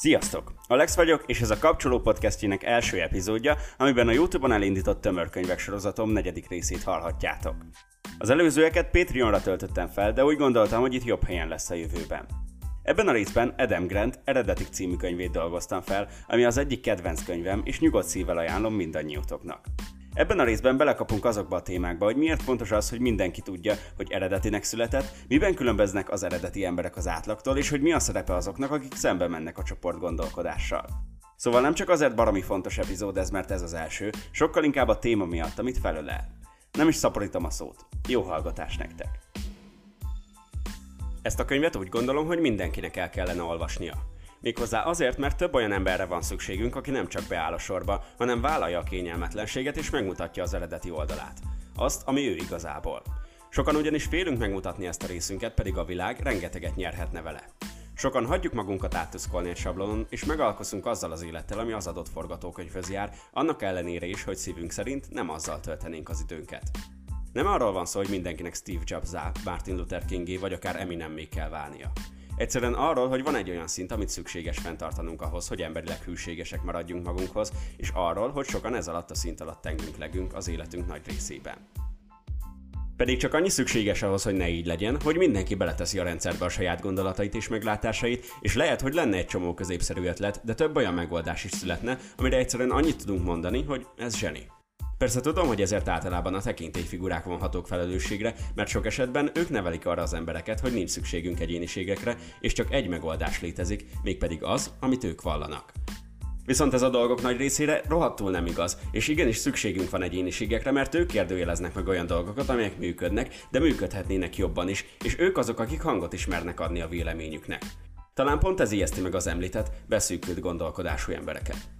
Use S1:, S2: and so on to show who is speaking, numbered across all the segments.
S1: Sziasztok! Alex vagyok, és ez a Kapcsoló podcastjének első epizódja, amiben a Youtube-on elindított tömörkönyvek sorozatom negyedik részét hallhatjátok. Az előzőeket Patreonra töltöttem fel, de úgy gondoltam, hogy itt jobb helyen lesz a jövőben. Ebben a részben Adam Grant eredetik című könyvét dolgoztam fel, ami az egyik kedvenc könyvem, és nyugodt szívvel ajánlom mindannyiótoknak. Ebben a részben belekapunk azokba a témákba, hogy miért fontos az, hogy mindenki tudja, hogy eredetinek született, miben különböznek az eredeti emberek az átlagtól, és hogy mi a szerepe azoknak, akik szembe mennek a csoport gondolkodással. Szóval nem csak azért baromi fontos epizód ez, mert ez az első, sokkal inkább a téma miatt, amit felölel. Nem is szaporítom a szót. Jó hallgatás nektek! Ezt a könyvet úgy gondolom, hogy mindenkinek el kellene olvasnia. Méghozzá azért, mert több olyan emberre van szükségünk, aki nem csak beáll a sorba, hanem vállalja a kényelmetlenséget és megmutatja az eredeti oldalát. Azt, ami ő igazából. Sokan ugyanis félünk megmutatni ezt a részünket, pedig a világ rengeteget nyerhetne vele. Sokan hagyjuk magunkat áttuszkolni egy sablonon, és megalkoszunk azzal az élettel, ami az adott forgatókönyvhöz jár, annak ellenére is, hogy szívünk szerint nem azzal töltenénk az időnket. Nem arról van szó, hogy mindenkinek Steve Jobs-á, Martin Luther Kingé vagy akár Eminem még kell válnia. Egyszerűen arról, hogy van egy olyan szint, amit szükséges fenntartanunk ahhoz, hogy emberileg hűségesek maradjunk magunkhoz, és arról, hogy sokan ez alatt a szint alatt tengünk legünk az életünk nagy részében. Pedig csak annyi szükséges ahhoz, hogy ne így legyen, hogy mindenki beleteszi a rendszerbe a saját gondolatait és meglátásait, és lehet, hogy lenne egy csomó középszerű ötlet, de több olyan megoldás is születne, amire egyszerűen annyit tudunk mondani, hogy ez zseni. Persze tudom, hogy ezért általában a tekintélyfigurák vonhatók felelősségre, mert sok esetben ők nevelik arra az embereket, hogy nincs szükségünk egyéniségekre, és csak egy megoldás létezik, mégpedig az, amit ők vallanak. Viszont ez a dolgok nagy részére rohadtul nem igaz, és igenis szükségünk van egyéniségekre, mert ők kérdőjeleznek meg olyan dolgokat, amelyek működnek, de működhetnének jobban is, és ők azok, akik hangot ismernek adni a véleményüknek. Talán pont ez ijeszti meg az említett, beszűkült gondolkodású embereket.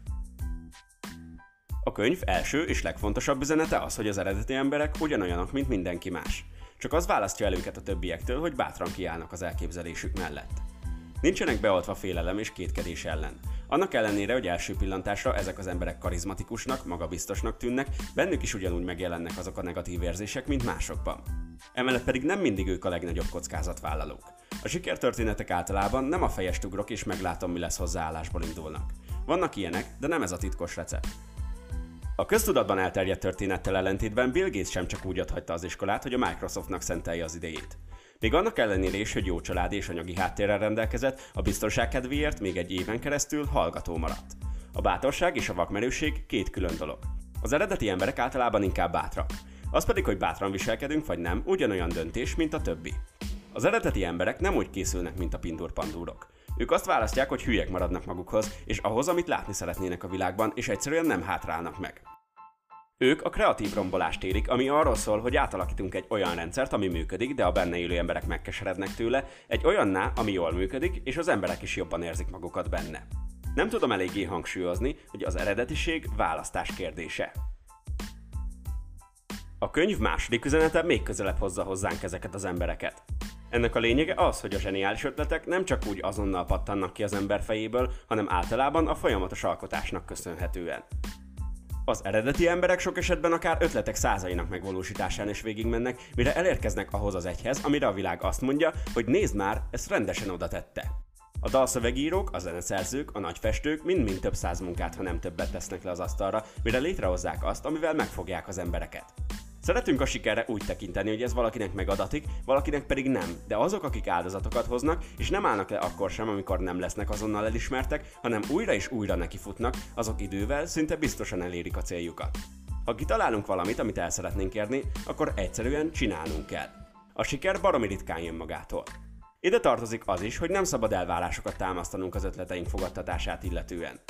S1: A könyv első és legfontosabb üzenete az, hogy az eredeti emberek ugyanolyanok, mint mindenki más. Csak az választja el őket a többiektől, hogy bátran kiállnak az elképzelésük mellett. Nincsenek beoltva félelem és kétkedés ellen. Annak ellenére, hogy első pillantásra ezek az emberek karizmatikusnak, magabiztosnak tűnnek, bennük is ugyanúgy megjelennek azok a negatív érzések, mint másokban. Emellett pedig nem mindig ők a legnagyobb kockázatvállalók. A sikertörténetek általában nem a fejest ugrok és meglátom, mi lesz hozzáállásból indulnak. Vannak ilyenek, de nem ez a titkos recept. A köztudatban elterjedt történettel ellentétben Bill Gates sem csak úgy adhatta az iskolát, hogy a Microsoftnak szentelje az idejét. Még annak ellenére is, hogy jó család és anyagi háttérrel rendelkezett, a biztonság kedvéért még egy éven keresztül hallgató maradt. A bátorság és a vakmerőség két külön dolog. Az eredeti emberek általában inkább bátrak. Az pedig, hogy bátran viselkedünk vagy nem, ugyanolyan döntés, mint a többi. Az eredeti emberek nem úgy készülnek, mint a pindur-pandúrok. Ők azt választják, hogy hülyek maradnak magukhoz, és ahhoz, amit látni szeretnének a világban, és egyszerűen nem hátrálnak meg. Ők a kreatív rombolást érik, ami arról szól, hogy átalakítunk egy olyan rendszert, ami működik, de a benne élő emberek megkeserednek tőle, egy olyanná, ami jól működik, és az emberek is jobban érzik magukat benne. Nem tudom eléggé hangsúlyozni, hogy az eredetiség választás kérdése. A könyv második üzenete még közelebb hozza hozzánk ezeket az embereket. Ennek a lényege az, hogy a zseniális ötletek nem csak úgy azonnal pattannak ki az ember fejéből, hanem általában a folyamatos alkotásnak köszönhetően. Az eredeti emberek sok esetben akár ötletek százainak megvalósításán is végigmennek, mire elérkeznek ahhoz az egyhez, amire a világ azt mondja, hogy nézd már, ezt rendesen oda tette. A dalszövegírók, a zeneszerzők, a nagyfestők mind-mind több száz munkát, ha nem többet tesznek le az asztalra, mire létrehozzák azt, amivel megfogják az embereket. Szeretünk a sikerre úgy tekinteni, hogy ez valakinek megadatik, valakinek pedig nem, de azok, akik áldozatokat hoznak, és nem állnak le akkor sem, amikor nem lesznek azonnal elismertek, hanem újra és újra nekifutnak, azok idővel szinte biztosan elérik a céljukat. Ha kitalálunk valamit, amit el szeretnénk érni, akkor egyszerűen csinálnunk kell. A siker baromi ritkán jön magától. Ide tartozik az is, hogy nem szabad elvárásokat támasztanunk az ötleteink fogadtatását illetően.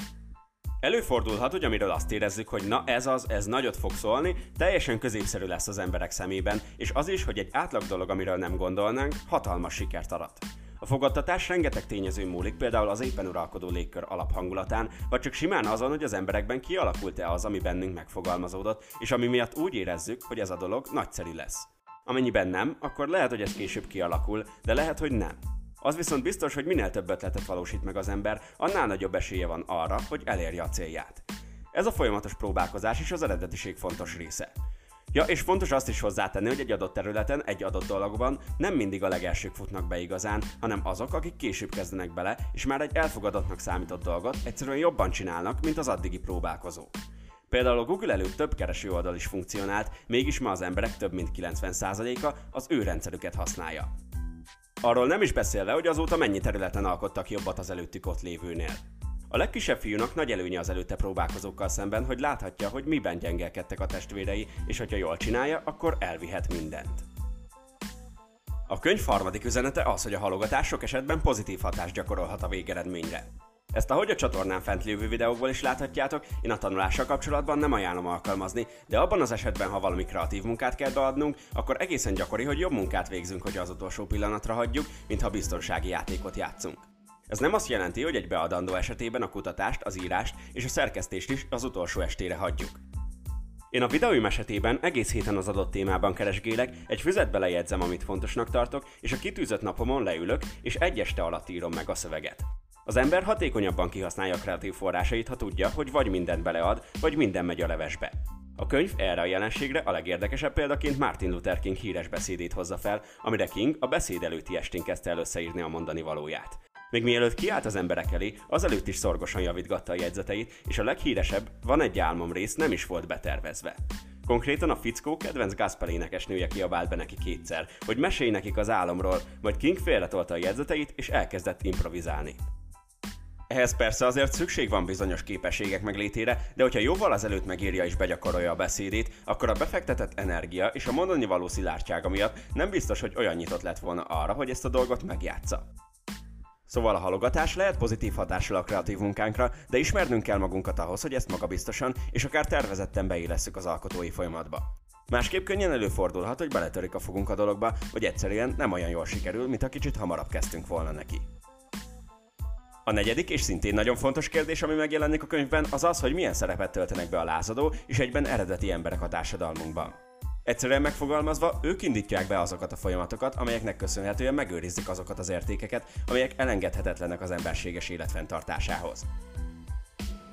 S1: Előfordulhat, hogy amiről azt érezzük, hogy na ez az, ez nagyot fog szólni, teljesen középszerű lesz az emberek szemében, és az is, hogy egy átlag dolog, amiről nem gondolnánk, hatalmas sikert arat. A fogadtatás rengeteg tényező múlik, például az éppen uralkodó légkör alaphangulatán, vagy csak simán azon, hogy az emberekben kialakult-e az, ami bennünk megfogalmazódott, és ami miatt úgy érezzük, hogy ez a dolog nagyszerű lesz. Amennyiben nem, akkor lehet, hogy ez később kialakul, de lehet, hogy nem. Az viszont biztos, hogy minél több ötletet valósít meg az ember, annál nagyobb esélye van arra, hogy elérje a célját. Ez a folyamatos próbálkozás is az eredetiség fontos része. Ja, és fontos azt is hozzátenni, hogy egy adott területen, egy adott dologban nem mindig a legelsők futnak be igazán, hanem azok, akik később kezdenek bele, és már egy elfogadottnak számított dolgot egyszerűen jobban csinálnak, mint az addigi próbálkozó. Például a Google előtt több kereső oldal is funkcionált, mégis ma az emberek több mint 90%-a az ő rendszerüket használja. Arról nem is beszélve, hogy azóta mennyi területen alkottak jobbat az előttük ott lévőnél. A legkisebb fiúnak nagy előnye az előtte próbálkozókkal szemben, hogy láthatja, hogy miben gyengelkedtek a testvérei, és hogyha jól csinálja, akkor elvihet mindent. A könyv harmadik üzenete az, hogy a halogatás sok esetben pozitív hatást gyakorolhat a végeredményre. Ezt ahogy a csatornán fent lévő videókból is láthatjátok, én a tanulással kapcsolatban nem ajánlom alkalmazni, de abban az esetben, ha valami kreatív munkát kell beadnunk, akkor egészen gyakori, hogy jobb munkát végzünk, hogy az utolsó pillanatra hagyjuk, mint ha biztonsági játékot játszunk. Ez nem azt jelenti, hogy egy beadandó esetében a kutatást, az írást és a szerkesztést is az utolsó estére hagyjuk. Én a videóim esetében egész héten az adott témában keresgélek, egy füzetbe lejegyzem, amit fontosnak tartok, és a kitűzött napomon leülök, és egy este alatt írom meg a szöveget. Az ember hatékonyabban kihasználja a kreatív forrásait, ha tudja, hogy vagy mindent belead, vagy minden megy a levesbe. A könyv erre a jelenségre a legérdekesebb példaként Martin Luther King híres beszédét hozza fel, amire King a beszéd előtti estén kezdte el összeírni a mondani valóját. Még mielőtt kiállt az emberek elé, azelőtt is szorgosan javítgatta a jegyzeteit, és a leghíresebb Van egy álmom rész nem is volt betervezve. Konkrétan a fickó kedvenc Gaspar énekesnője kiabált be neki kétszer, hogy mesélj nekik az álomról, majd King félretolta a jegyzeteit és elkezdett improvizálni. Ehhez persze azért szükség van bizonyos képességek meglétére, de hogyha jóval azelőtt megírja és begyakorolja a beszédét, akkor a befektetett energia és a mondani való szilárdsága miatt nem biztos, hogy olyan nyitott lett volna arra, hogy ezt a dolgot megjátsza. Szóval a halogatás lehet pozitív hatással a kreatív munkánkra, de ismernünk kell magunkat ahhoz, hogy ezt magabiztosan és akár tervezetten beéresszük az alkotói folyamatba. Másképp könnyen előfordulhat, hogy beletörik a fogunk a dologba, vagy egyszerűen nem olyan jól sikerül, mint ha kicsit hamarabb kezdtünk volna neki. A negyedik és szintén nagyon fontos kérdés, ami megjelenik a könyvben, az az, hogy milyen szerepet töltenek be a lázadó és egyben eredeti emberek a társadalmunkban. Egyszerűen megfogalmazva, ők indítják be azokat a folyamatokat, amelyeknek köszönhetően megőrizik azokat az értékeket, amelyek elengedhetetlenek az emberséges élet fenntartásához.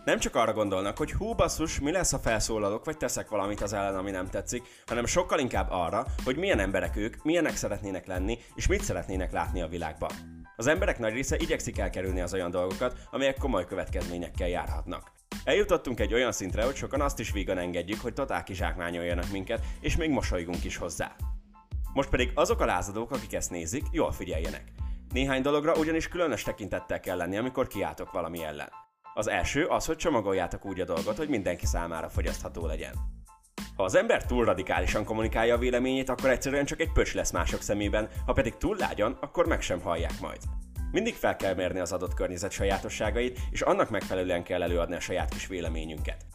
S1: Nem csak arra gondolnak, hogy hú basszus, mi lesz, ha felszólalok, vagy teszek valamit az ellen, ami nem tetszik, hanem sokkal inkább arra, hogy milyen emberek ők, milyenek szeretnének lenni, és mit szeretnének látni a világban. Az emberek nagy része igyekszik elkerülni az olyan dolgokat, amelyek komoly következményekkel járhatnak. Eljutottunk egy olyan szintre, hogy sokan azt is vígan engedjük, hogy totál kizsákmányoljanak minket, és még mosolygunk is hozzá. Most pedig azok a lázadók, akik ezt nézik, jól figyeljenek. Néhány dologra ugyanis különös tekintettel kell lenni, amikor kiáltok valami ellen. Az első az, hogy csomagoljátok úgy a dolgot, hogy mindenki számára fogyasztható legyen. Ha az ember túl radikálisan kommunikálja a véleményét, akkor egyszerűen csak egy pöcs lesz mások szemében, ha pedig túl lágyan, akkor meg sem hallják majd. Mindig fel kell mérni az adott környezet sajátosságait, és annak megfelelően kell előadni a saját kis véleményünket.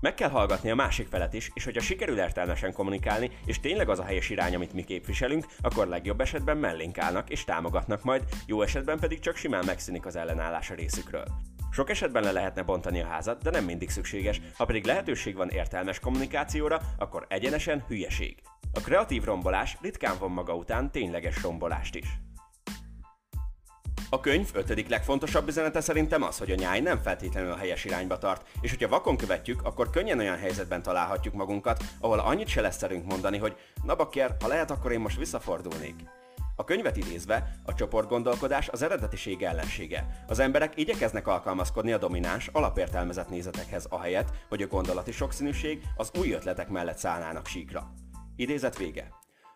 S1: Meg kell hallgatni a másik felet is, és hogyha sikerül értelmesen kommunikálni, és tényleg az a helyes irány, amit mi képviselünk, akkor legjobb esetben mellénk állnak és támogatnak majd, jó esetben pedig csak simán megszűnik az ellenállás a részükről. Sok esetben le lehetne bontani a házat, de nem mindig szükséges, ha pedig lehetőség van értelmes kommunikációra, akkor egyenesen hülyeség. A kreatív rombolás ritkán von maga után tényleges rombolást is. A könyv ötödik legfontosabb üzenete szerintem az, hogy a nyáj nem feltétlenül a helyes irányba tart, és hogyha vakon követjük, akkor könnyen olyan helyzetben találhatjuk magunkat, ahol annyit se lesz mondani, hogy na bakker, ha lehet, akkor én most visszafordulnék. A könyvet idézve, a csoportgondolkodás az eredetiség ellensége. Az emberek igyekeznek alkalmazkodni a domináns, alapértelmezett nézetekhez ahelyett, hogy a gondolati sokszínűség az új ötletek mellett szállnának síkra. Idézet vége.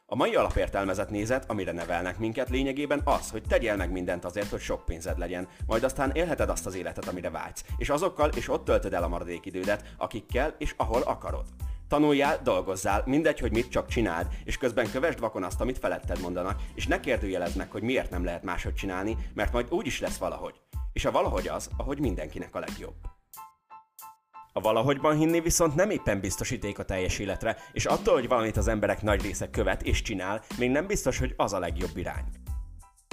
S1: A mai alapértelmezett nézet, amire nevelnek minket, lényegében az, hogy tegyél meg mindent azért, hogy sok pénzed legyen, majd aztán élheted azt az életet, amire vágysz, és azokkal és ott töltöd el a maradék idődet, akikkel és ahol akarod. Tanuljál, dolgozzál, mindegy, hogy mit csak csináld, és közben kövesd vakon azt, amit feletted mondanak, és ne kérdőjelezd meg, hogy miért nem lehet máshogy csinálni, mert majd úgy is lesz valahogy. És a valahogy az, ahogy mindenkinek a legjobb. A valahogyban hinni viszont nem éppen biztosíték a teljes életre, és attól, hogy valamit az emberek nagy része követ és csinál, még nem biztos, hogy az a legjobb irány.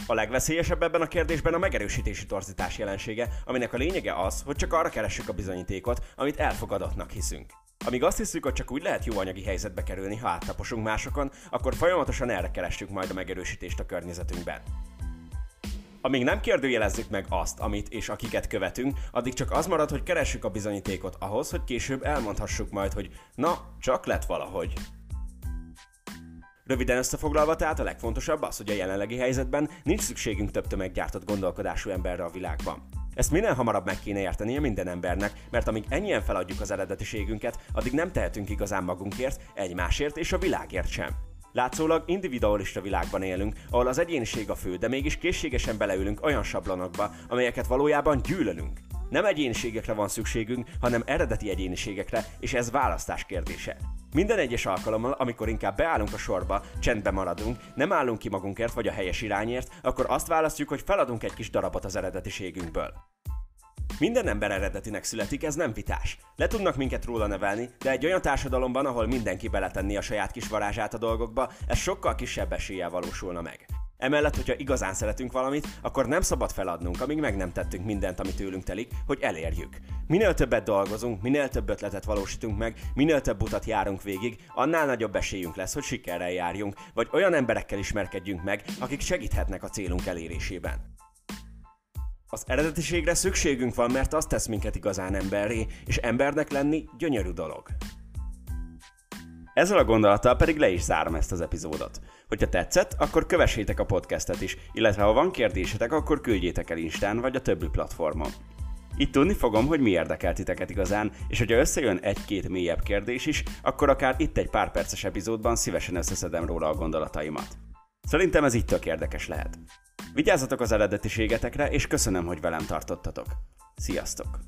S1: A legveszélyesebb ebben a kérdésben a megerősítési torzítás jelensége, aminek a lényege az, hogy csak arra keressük a bizonyítékot, amit elfogadottnak hiszünk. Amíg azt hiszük, hogy csak úgy lehet jó anyagi helyzetbe kerülni, ha áttaposunk másokon, akkor folyamatosan erre keressük majd a megerősítést a környezetünkben. Amíg nem kérdőjelezzük meg azt, amit és akiket követünk, addig csak az marad, hogy keressük a bizonyítékot ahhoz, hogy később elmondhassuk majd, hogy na, csak lett valahogy. Röviden összefoglalva tehát a legfontosabb az, hogy a jelenlegi helyzetben nincs szükségünk több tömeggyártott gondolkodású emberre a világban. Ezt minél hamarabb meg kéne értenie minden embernek, mert amíg ennyien feladjuk az eredetiségünket, addig nem tehetünk igazán magunkért, egymásért és a világért sem. Látszólag individualista világban élünk, ahol az egyéniség a fő, de mégis készségesen beleülünk olyan sablonokba, amelyeket valójában gyűlölünk. Nem egyéniségekre van szükségünk, hanem eredeti egyéniségekre, és ez választás kérdése. Minden egyes alkalommal, amikor inkább beállunk a sorba, csendben maradunk, nem állunk ki magunkért vagy a helyes irányért, akkor azt választjuk, hogy feladunk egy kis darabot az eredetiségünkből. Minden ember eredetinek születik, ez nem vitás. Le tudnak minket róla nevelni, de egy olyan társadalomban, ahol mindenki beletenni a saját kis varázsát a dolgokba, ez sokkal kisebb eséllyel valósulna meg. Emellett, hogyha igazán szeretünk valamit, akkor nem szabad feladnunk, amíg meg nem tettünk mindent, ami tőlünk telik, hogy elérjük. Minél többet dolgozunk, minél több ötletet valósítunk meg, minél több utat járunk végig, annál nagyobb esélyünk lesz, hogy sikerrel járjunk, vagy olyan emberekkel ismerkedjünk meg, akik segíthetnek a célunk elérésében. Az eredetiségre szükségünk van, mert azt tesz minket igazán emberré, és embernek lenni gyönyörű dolog. Ezzel a gondolattal pedig le is zárom ezt az epizódot. Hogyha tetszett, akkor kövessétek a podcastet is, illetve ha van kérdésetek, akkor küldjétek el Instán vagy a többi platformon. Itt tudni fogom, hogy mi érdekel titeket igazán, és hogyha összejön egy-két mélyebb kérdés is, akkor akár itt egy pár perces epizódban szívesen összeszedem róla a gondolataimat. Szerintem ez itt tök érdekes lehet. Vigyázzatok az eredetiségetekre, és köszönöm, hogy velem tartottatok. Sziasztok!